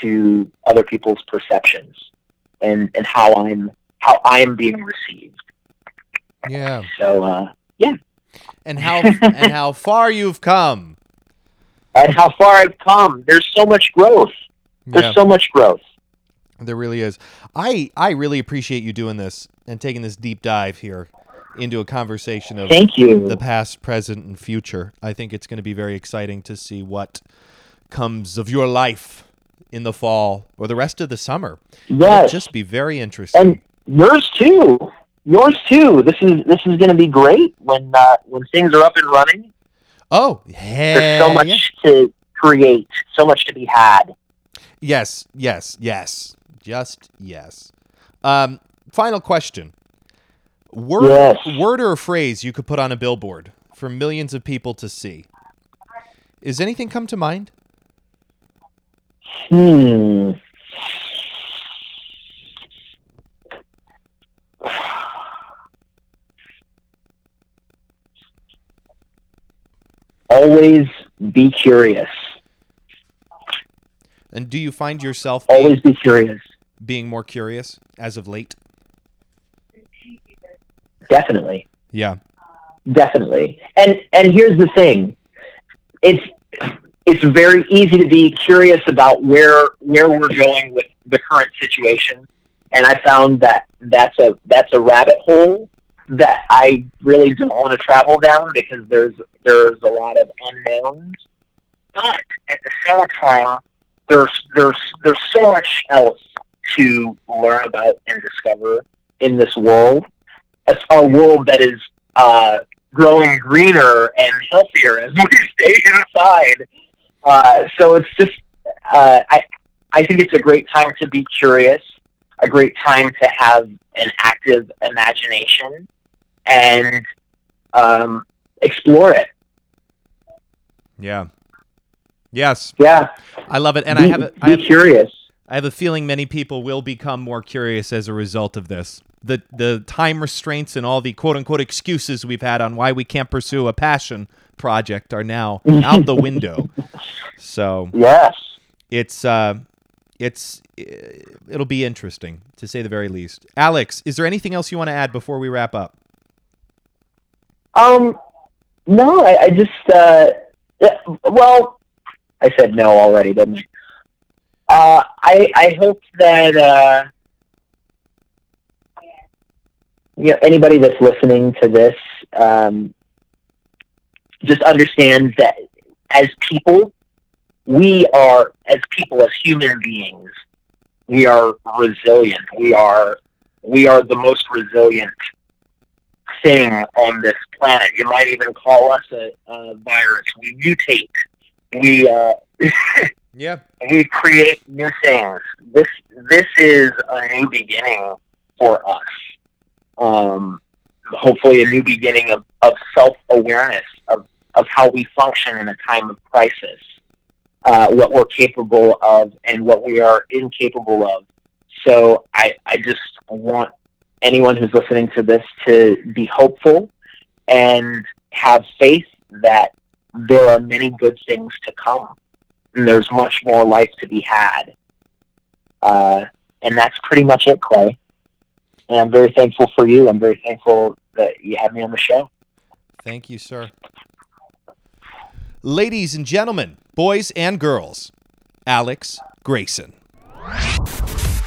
to other people's perceptions, and and how I'm how I'm being received. Yeah. So uh, yeah. And how and how far you've come. and how far I've come. There's so much growth. There's Yeah. so much growth. There really is. I I really appreciate you doing this and taking this deep dive here into a conversation of Thank you. the past, present, and future. I think it's going to be very exciting to see what comes of your life in the fall or the rest of the summer. It'll Yes. just be very interesting. and yours too. Yours too. This is this is going to be great when uh, when things are up and running. oh, There's so much to create, so much to be had. Yes, yes, yes. Just yes. Um, final question. Word, Yes. word or a phrase you could put on a billboard for millions of people to see. Is anything come to mind? Hmm. Always be curious. And do you find yourself being, Always be curious. being more curious as of late? Definitely. Yeah. Definitely. And and here's the thing. It's it's very easy to be curious about where where we're going with the current situation. And I found that that's a that's a rabbit hole that I really don't want to travel down because there's there's a lot of unknowns. But at the same time, there's there's there's so much else to learn about and discover in this world. It's a world that is uh, growing greener and healthier as we stay inside. Uh, so it's just, uh, I, I think it's a great time to be curious, a great time to have an active imagination, and um, explore it. Yeah. Yes, Yeah, I love it, and be, I have a, I be have, curious. I have a feeling many people will become more curious as a result of this. The the time restraints and all the quote unquote excuses we've had on why we can't pursue a passion project are now out the window. So Yes. it's uh, it's it'll be interesting to say the very least. Alex, is there anything else you want to add before we wrap up? Um, no, I, I just, uh, well, I said no already, didn't I? Uh, I, I hope that, uh, you know, anybody that's listening to this, um, just understands that as people, we are, as people, as human beings, we are resilient. We are, we are the most resilient thing on this planet. You might even call us a, a virus. We mutate. We uh, Yeah. we create new things. This this is a new beginning for us. Um, hopefully, a new beginning of, of self awareness of, of how we function in a time of crisis, uh, what we're capable of, and what we are incapable of. So, I I just want anyone who's listening to this to be hopeful and have faith that there are many good things to come. And there's much more life to be had. Uh, and that's pretty much it, Clay. And I'm very thankful for you. I'm very thankful that you had me on the show. Thank you, sir. Ladies and gentlemen, boys and girls, Alex Grayson.